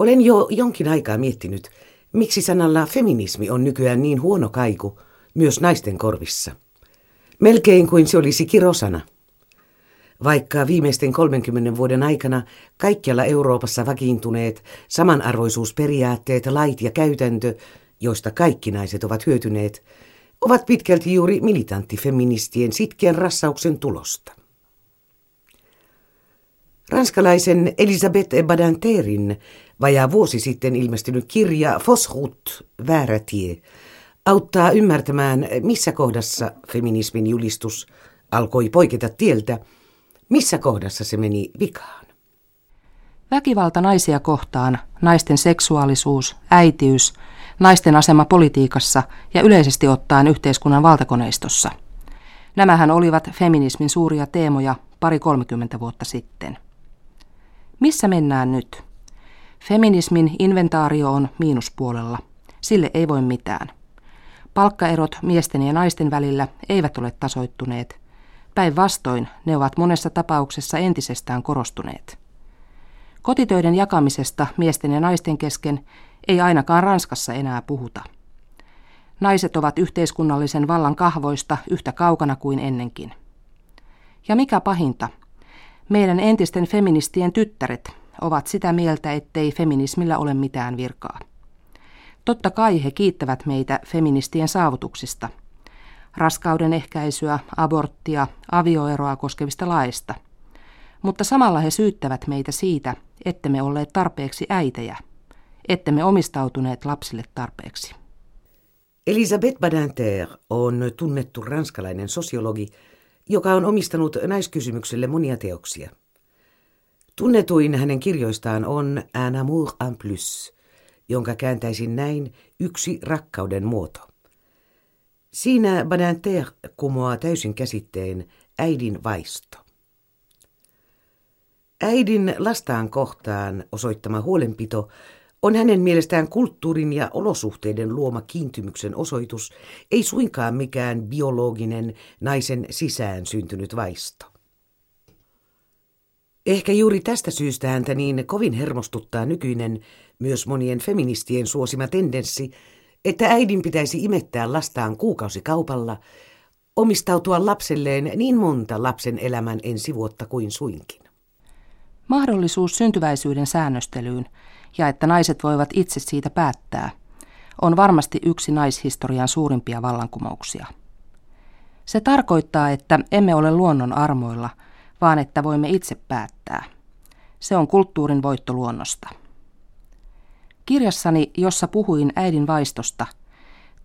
Olen jo jonkin aikaa miettinyt, miksi sanalla feminismi on nykyään niin huono kaiku myös naisten korvissa. Melkein kuin se olisi kirosana. Vaikka viimeisten 30 vuoden aikana kaikkialla Euroopassa vakiintuneet samanarvoisuusperiaatteet, lait ja käytäntö, joista kaikki naiset ovat hyötyneet, ovat pitkälti juuri militanttifeministien sitkeän rassauksen tulosta. Ranskalaisen Elisabeth Badanterin vajaa vuosi sitten ilmestynyt kirja Fosrut, väärä tie, auttaa ymmärtämään, missä kohdassa feminismin julistus alkoi poiketa tieltä, missä kohdassa se meni vikaan. Väkivalta naisia kohtaan, naisten seksuaalisuus, äitiys, naisten asema politiikassa ja yleisesti ottaen yhteiskunnan valtakoneistossa. Nämähän olivat feminismin suuria teemoja pari kolmekymmentä vuotta sitten. Missä mennään nyt? Feminismin inventaario on miinuspuolella. Sille ei voi mitään. Palkkaerot miesten ja naisten välillä eivät ole tasoittuneet. Päinvastoin ne ovat monessa tapauksessa entisestään korostuneet. Kotitöiden jakamisesta miesten ja naisten kesken ei ainakaan Ranskassa enää puhuta. Naiset ovat yhteiskunnallisen vallan kahvoista yhtä kaukana kuin ennenkin. Ja mikä pahinta, meidän entisten feministien tyttäret ovat sitä mieltä, ettei feminismillä ole mitään virkaa. Totta kai he kiittävät meitä feministien saavutuksista. Raskauden ehkäisyä, aborttia, avioeroa koskevista laista. Mutta samalla he syyttävät meitä siitä, ettemme olleet tarpeeksi äitejä, ettemme omistautuneet lapsille tarpeeksi. Elisabeth Badinter on tunnettu ranskalainen sosiologi, joka on omistanut naiskysymykselle monia teoksia. Tunnetuin hänen kirjoistaan on Un amour en plus, jonka kääntäisin näin yksi rakkauden muoto. Siinä Badinter kumoaa täysin käsitteen äidin vaisto. Äidin lastaan kohtaan osoittama huolenpito on hänen mielestään kulttuurin ja olosuhteiden luoma kiintymyksen osoitus, ei suinkaan mikään biologinen naisen sisään syntynyt vaisto. Ehkä juuri tästä syystä häntä niin kovin hermostuttaa nykyinen, myös monien feministien suosima tendenssi, että äidin pitäisi imettää lastaan kuukausikaupalla, omistautua lapselleen niin monta lapsen elämän ensivuotta kuin suinkin. Mahdollisuus syntyväisyyden säännöstelyyn ja että naiset voivat itse siitä päättää, on varmasti yksi naishistorian suurimpia vallankumouksia. Se tarkoittaa, että emme ole luonnon armoilla, vaan että voimme itse päättää. Se on kulttuurin voitto luonnosta. Kirjassani, jossa puhuin äidin vaistosta,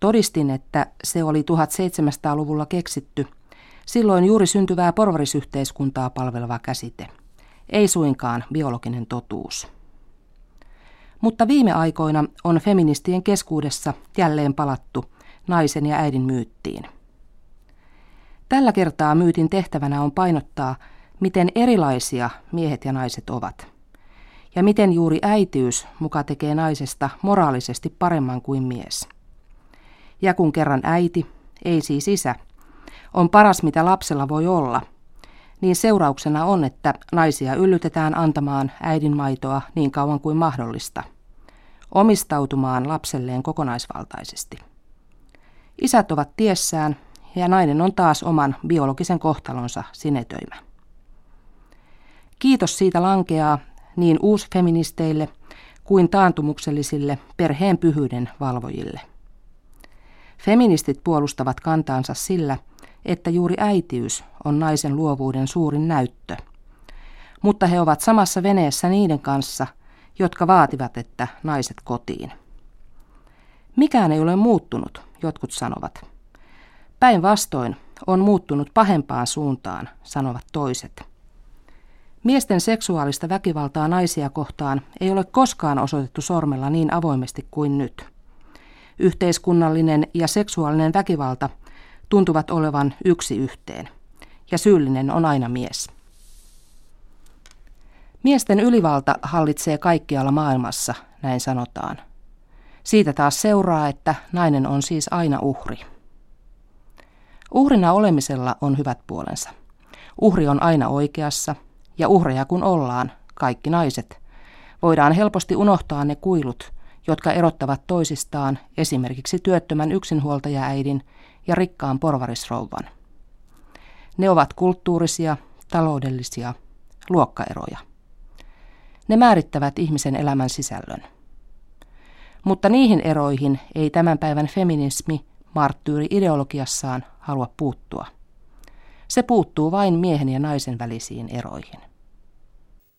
todistin, että se oli 1700-luvulla keksitty, silloin juuri syntyvää porvarisyhteiskuntaa palveleva käsite, ei suinkaan biologinen totuus. Mutta viime aikoina on feministien keskuudessa jälleen palattu naisen ja äidin myyttiin. Tällä kertaa myytin tehtävänä on painottaa, miten erilaisia miehet ja naiset ovat. Ja miten juuri äitiys muka tekee naisesta moraalisesti paremman kuin mies. Ja kun kerran äiti, ei siis isä, on paras mitä lapsella voi olla, niin seurauksena on, että naisia yllytetään antamaan äidin maitoa niin kauan kuin mahdollista, omistautumaan lapselleen kokonaisvaltaisesti. Isät ovat tiessään ja nainen on taas oman biologisen kohtalonsa sinetöimä. Kiitos siitä lankeaa niin uusfeministeille kuin taantumuksellisille perheen pyhyyden valvojille. Feministit puolustavat kantaansa sillä, että juuri äitiys on naisen luovuuden suurin näyttö. Mutta he ovat samassa veneessä niiden kanssa, jotka vaativat, että naiset kotiin. Mikään ei ole muuttunut, jotkut sanovat. Päinvastoin on muuttunut pahempaan suuntaan, sanovat toiset. Miesten seksuaalista väkivaltaa naisia kohtaan ei ole koskaan osoitettu sormella niin avoimesti kuin nyt. Yhteiskunnallinen ja seksuaalinen väkivalta tuntuvat olevan yksi yhteen, ja syyllinen on aina mies. Miesten ylivalta hallitsee kaikkialla maailmassa, näin sanotaan. Siitä taas seuraa, että nainen on siis aina uhri. Uhrina olemisella on hyvät puolensa. Uhri on aina oikeassa – ja uhreja kun ollaan, kaikki naiset, Voidaan helposti unohtaa ne kuilut, jotka erottavat toisistaan esimerkiksi työttömän yksinhuoltajaäidin ja rikkaan porvarisrouvan. Ne ovat kulttuurisia, taloudellisia, luokkaeroja. Ne määrittävät ihmisen elämän sisällön. Mutta niihin eroihin ei tämän päivän feminismi marttyyri ideologiassaan halua puuttua. Se puuttuu vain miehen ja naisen välisiin eroihin.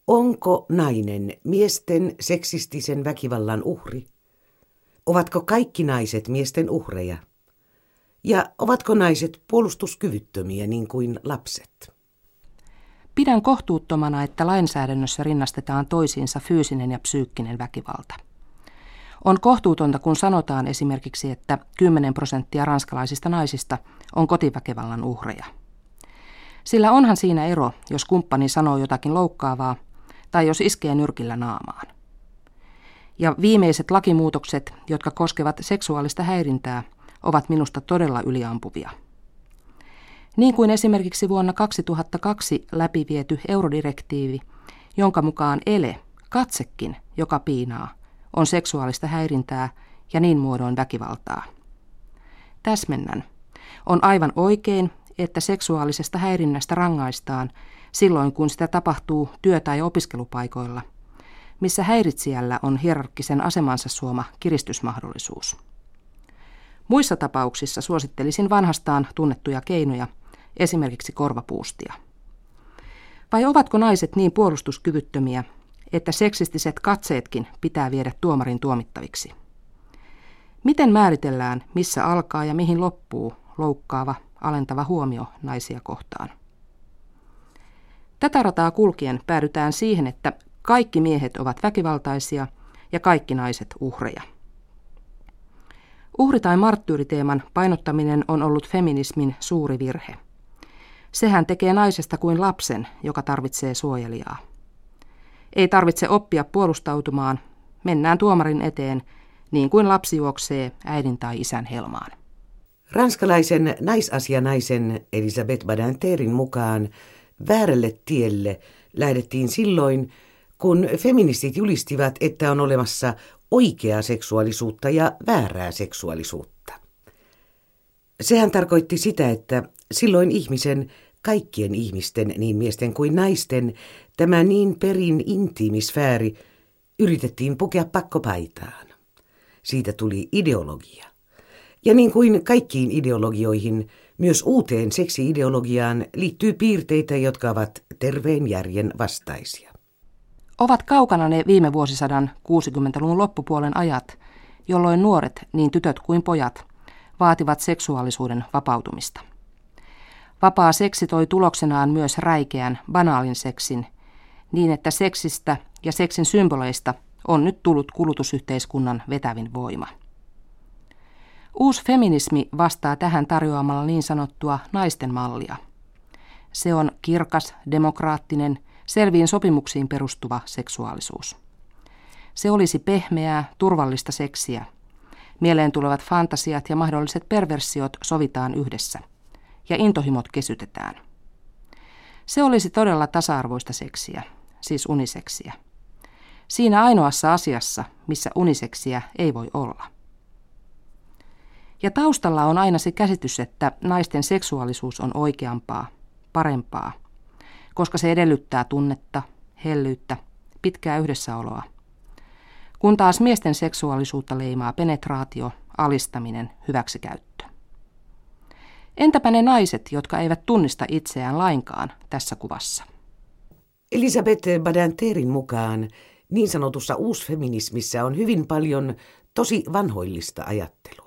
Onko nainen miesten seksistisen väkivallan uhri? Ovatko kaikki naiset miesten uhreja? Ja ovatko naiset puolustuskyvyttömiä niin kuin lapset? Pidän kohtuuttomana, että lainsäädännössä rinnastetaan toisiinsa fyysinen ja psyykkinen väkivalta. On kohtuutonta, kun sanotaan esimerkiksi, että 10 prosenttia ranskalaisista naisista on kotiväkivallan uhreja. Sillä onhan siinä ero, jos kumppani sanoo jotakin loukkaavaa tai jos iskee nyrkillä naamaan. Ja viimeiset lakimuutokset, jotka koskevat seksuaalista häirintää, ovat minusta todella yliampuvia. Niin kuin esimerkiksi vuonna 2002 läpiviety eurodirektiivi, jonka mukaan ele, katsekin, joka piinaa, on seksuaalista häirintää ja niin muodoin väkivaltaa. Täsmennän. On aivan oikein, että seksuaalisesta häirinnästä rangaistaan silloin, kun sitä tapahtuu työ- tai opiskelupaikoilla, missä häiritsijällä on hierarkkisen asemansa suoma kiristysmahdollisuus. Muissa tapauksissa suosittelisin vanhastaan tunnettuja keinoja, esimerkiksi korvapuustia. Vai ovatko naiset niin puolustuskyvyttömiä, että seksistiset katseetkin pitää viedä tuomarin tuomittaviksi? Miten määritellään, missä alkaa ja mihin loppuu loukkaava, alentava huomio naisia kohtaan? Tätä rataa kulkien päädytään siihen, että kaikki miehet ovat väkivaltaisia ja kaikki naiset uhreja. Uhri- tai marttyyriteeman painottaminen on ollut feminismin suuri virhe. Sehän tekee naisesta kuin lapsen, joka tarvitsee suojelijaa. Ei tarvitse oppia puolustautumaan, mennään tuomarin eteen, niin kuin lapsi juoksee äidin tai isän helmaan. Ranskalaisen naisasianaisen Elisabeth Badinterin mukaan väärälle tielle lähdettiin silloin, kun feministit julistivat, että on olemassa oikeaa seksuaalisuutta ja väärää seksuaalisuutta. Sehän tarkoitti sitä, että silloin ihmisen, kaikkien ihmisten, niin miesten kuin naisten, tämä niin perin intiimisfääri yritettiin pukea pakkopaitaan. Siitä tuli ideologia. Ja niin kuin kaikkiin ideologioihin, myös uuteen seksi-ideologiaan liittyy piirteitä, jotka ovat terveen järjen vastaisia. Ovat kaukana ne viime vuosisadan 60-luvun loppupuolen ajat, jolloin nuoret, niin tytöt kuin pojat, vaativat seksuaalisuuden vapautumista. Vapaa seksi toi tuloksenaan myös räikeän, banaalin seksin, niin että seksistä ja seksin symboleista on nyt tullut kulutusyhteiskunnan vetävin voima. Uusi feminismi vastaa tähän tarjoamalla niin sanottua naisten mallia. Se on kirkas, demokraattinen, selviin sopimuksiin perustuva seksuaalisuus. Se olisi pehmeää, turvallista seksiä. Mieleen tulevat fantasiat ja mahdolliset perversiot sovitaan yhdessä. Ja intohimot kesytetään. Se olisi todella tasa-arvoista seksiä, siis uniseksiä. Siinä ainoassa asiassa, missä uniseksiä ei voi olla. Ja taustalla on aina se käsitys, että naisten seksuaalisuus on oikeampaa, parempaa, koska se edellyttää tunnetta, hellyyttä, pitkää yhdessäoloa. Kun taas miesten seksuaalisuutta leimaa penetraatio, alistaminen, hyväksikäyttö. Entäpä ne naiset, jotka eivät tunnista itseään lainkaan tässä kuvassa? Elisabeth Badanterin mukaan niin sanotussa uusfeminismissä on hyvin paljon tosi vanhoillista ajattelua.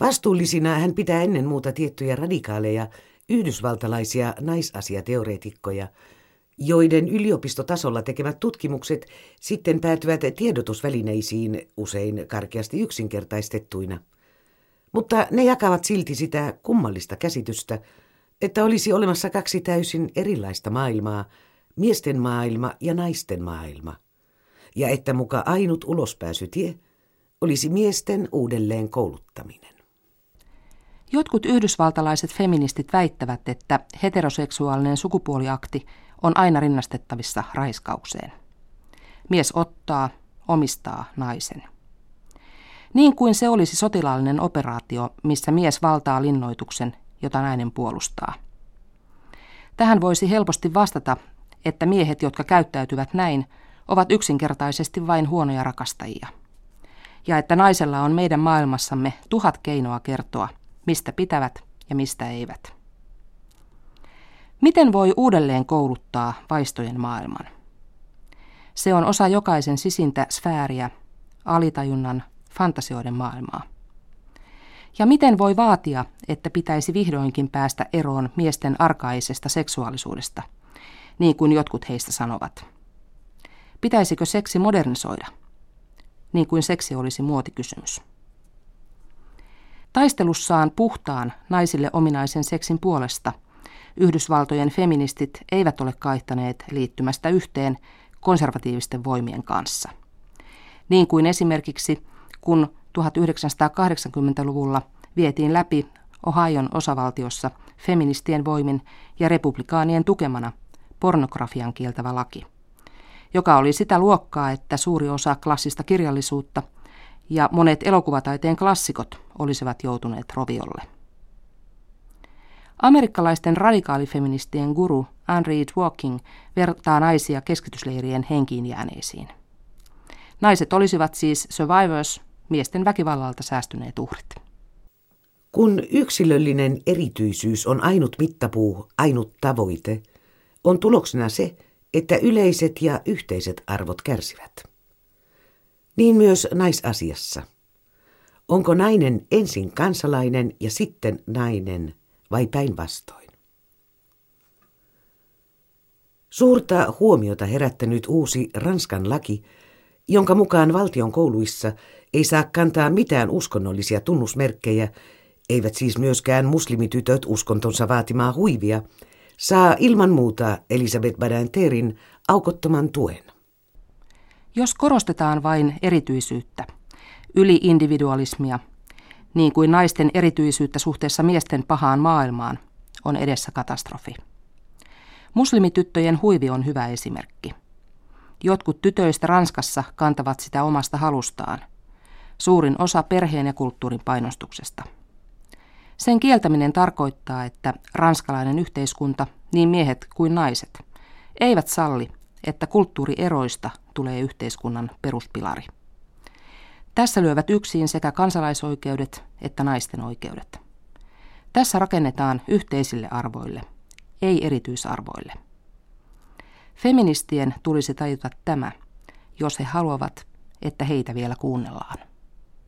Vastuullisina hän pitää ennen muuta tiettyjä radikaaleja yhdysvaltalaisia naisasiateoreetikkoja, joiden yliopistotasolla tekemät tutkimukset sitten päätyvät tiedotusvälineisiin usein karkeasti yksinkertaistettuina. Mutta ne jakavat silti sitä kummallista käsitystä, että olisi olemassa kaksi täysin erilaista maailmaa, miesten maailma ja naisten maailma, ja että muka ainut ulospääsytie olisi miesten uudelleen kouluttaminen. Jotkut yhdysvaltalaiset feministit väittävät, että heteroseksuaalinen sukupuoliakti on aina rinnastettavissa raiskaukseen. Mies ottaa, omistaa naisen. Niin kuin se olisi sotilaallinen operaatio, missä mies valtaa linnoituksen, jota nainen puolustaa. Tähän voisi helposti vastata, että miehet, jotka käyttäytyvät näin, ovat yksinkertaisesti vain huonoja rakastajia. Ja että naisella on meidän maailmassamme tuhat keinoa kertoa, mistä pitävät ja mistä eivät. Miten voi uudelleen kouluttaa vaistojen maailman? Se on osa jokaisen sisintä sfääriä, alitajunnan, fantasioiden maailmaa. Ja miten voi vaatia, että pitäisi vihdoinkin päästä eroon miesten arkaisesta seksuaalisuudesta, niin kuin jotkut heistä sanovat? Pitäisikö seksi modernisoida? Niin kuin seksi olisi muotikysymys. Taistelussaan puhtaan naisille ominaisen seksin puolesta Yhdysvaltojen feministit eivät ole kaihtaneet liittymästä yhteen konservatiivisten voimien kanssa. Niin kuin esimerkiksi kun 1980-luvulla vietiin läpi Ohion osavaltiossa feministien voimin ja republikaanien tukemana pornografian kieltävä laki, joka oli sitä luokkaa, että suuri osa klassista kirjallisuutta ja monet elokuvataiteen klassikot olisivat joutuneet roviolle. Amerikkalaisten radikaalifeministien guru Anne Reed Walking vertaa naisia keskitysleirien henkiin jääneisiin. Naiset olisivat siis survivors, miesten väkivallalta säästyneet uhrit. Kun yksilöllinen erityisyys on ainut mittapuu, ainut tavoite, on tuloksena se, että yleiset ja yhteiset arvot kärsivät. Niin myös naisasiassa. Onko nainen ensin kansalainen ja sitten nainen vai päinvastoin? Suurta huomiota herättänyt uusi Ranskan laki, jonka mukaan valtion kouluissa ei saa kantaa mitään uskonnollisia tunnusmerkkejä, eivät siis myöskään muslimitytöt uskontonsa vaatimaa huivia, saa ilman muuta Elisabeth Badinterin aukottoman tuen. Jos korostetaan vain erityisyyttä, yliindividualismia, niin kuin naisten erityisyyttä suhteessa miesten pahaan maailmaan, on edessä katastrofi. Muslimityttöjen huivi on hyvä esimerkki. Jotkut tytöistä Ranskassa kantavat sitä omasta halustaan. Suurin osa perheen ja kulttuurin painostuksesta. Sen kieltäminen tarkoittaa, että ranskalainen yhteiskunta, niin miehet kuin naiset, eivät salli, että kulttuurieroista tulee yhteiskunnan peruspilari. Tässä lyövät yksin sekä kansalaisoikeudet että naisten oikeudet. Tässä rakennetaan yhteisille arvoille, ei erityisarvoille. Feministien tulisi tajuta tämä, jos he haluavat, että heitä vielä kuunnellaan.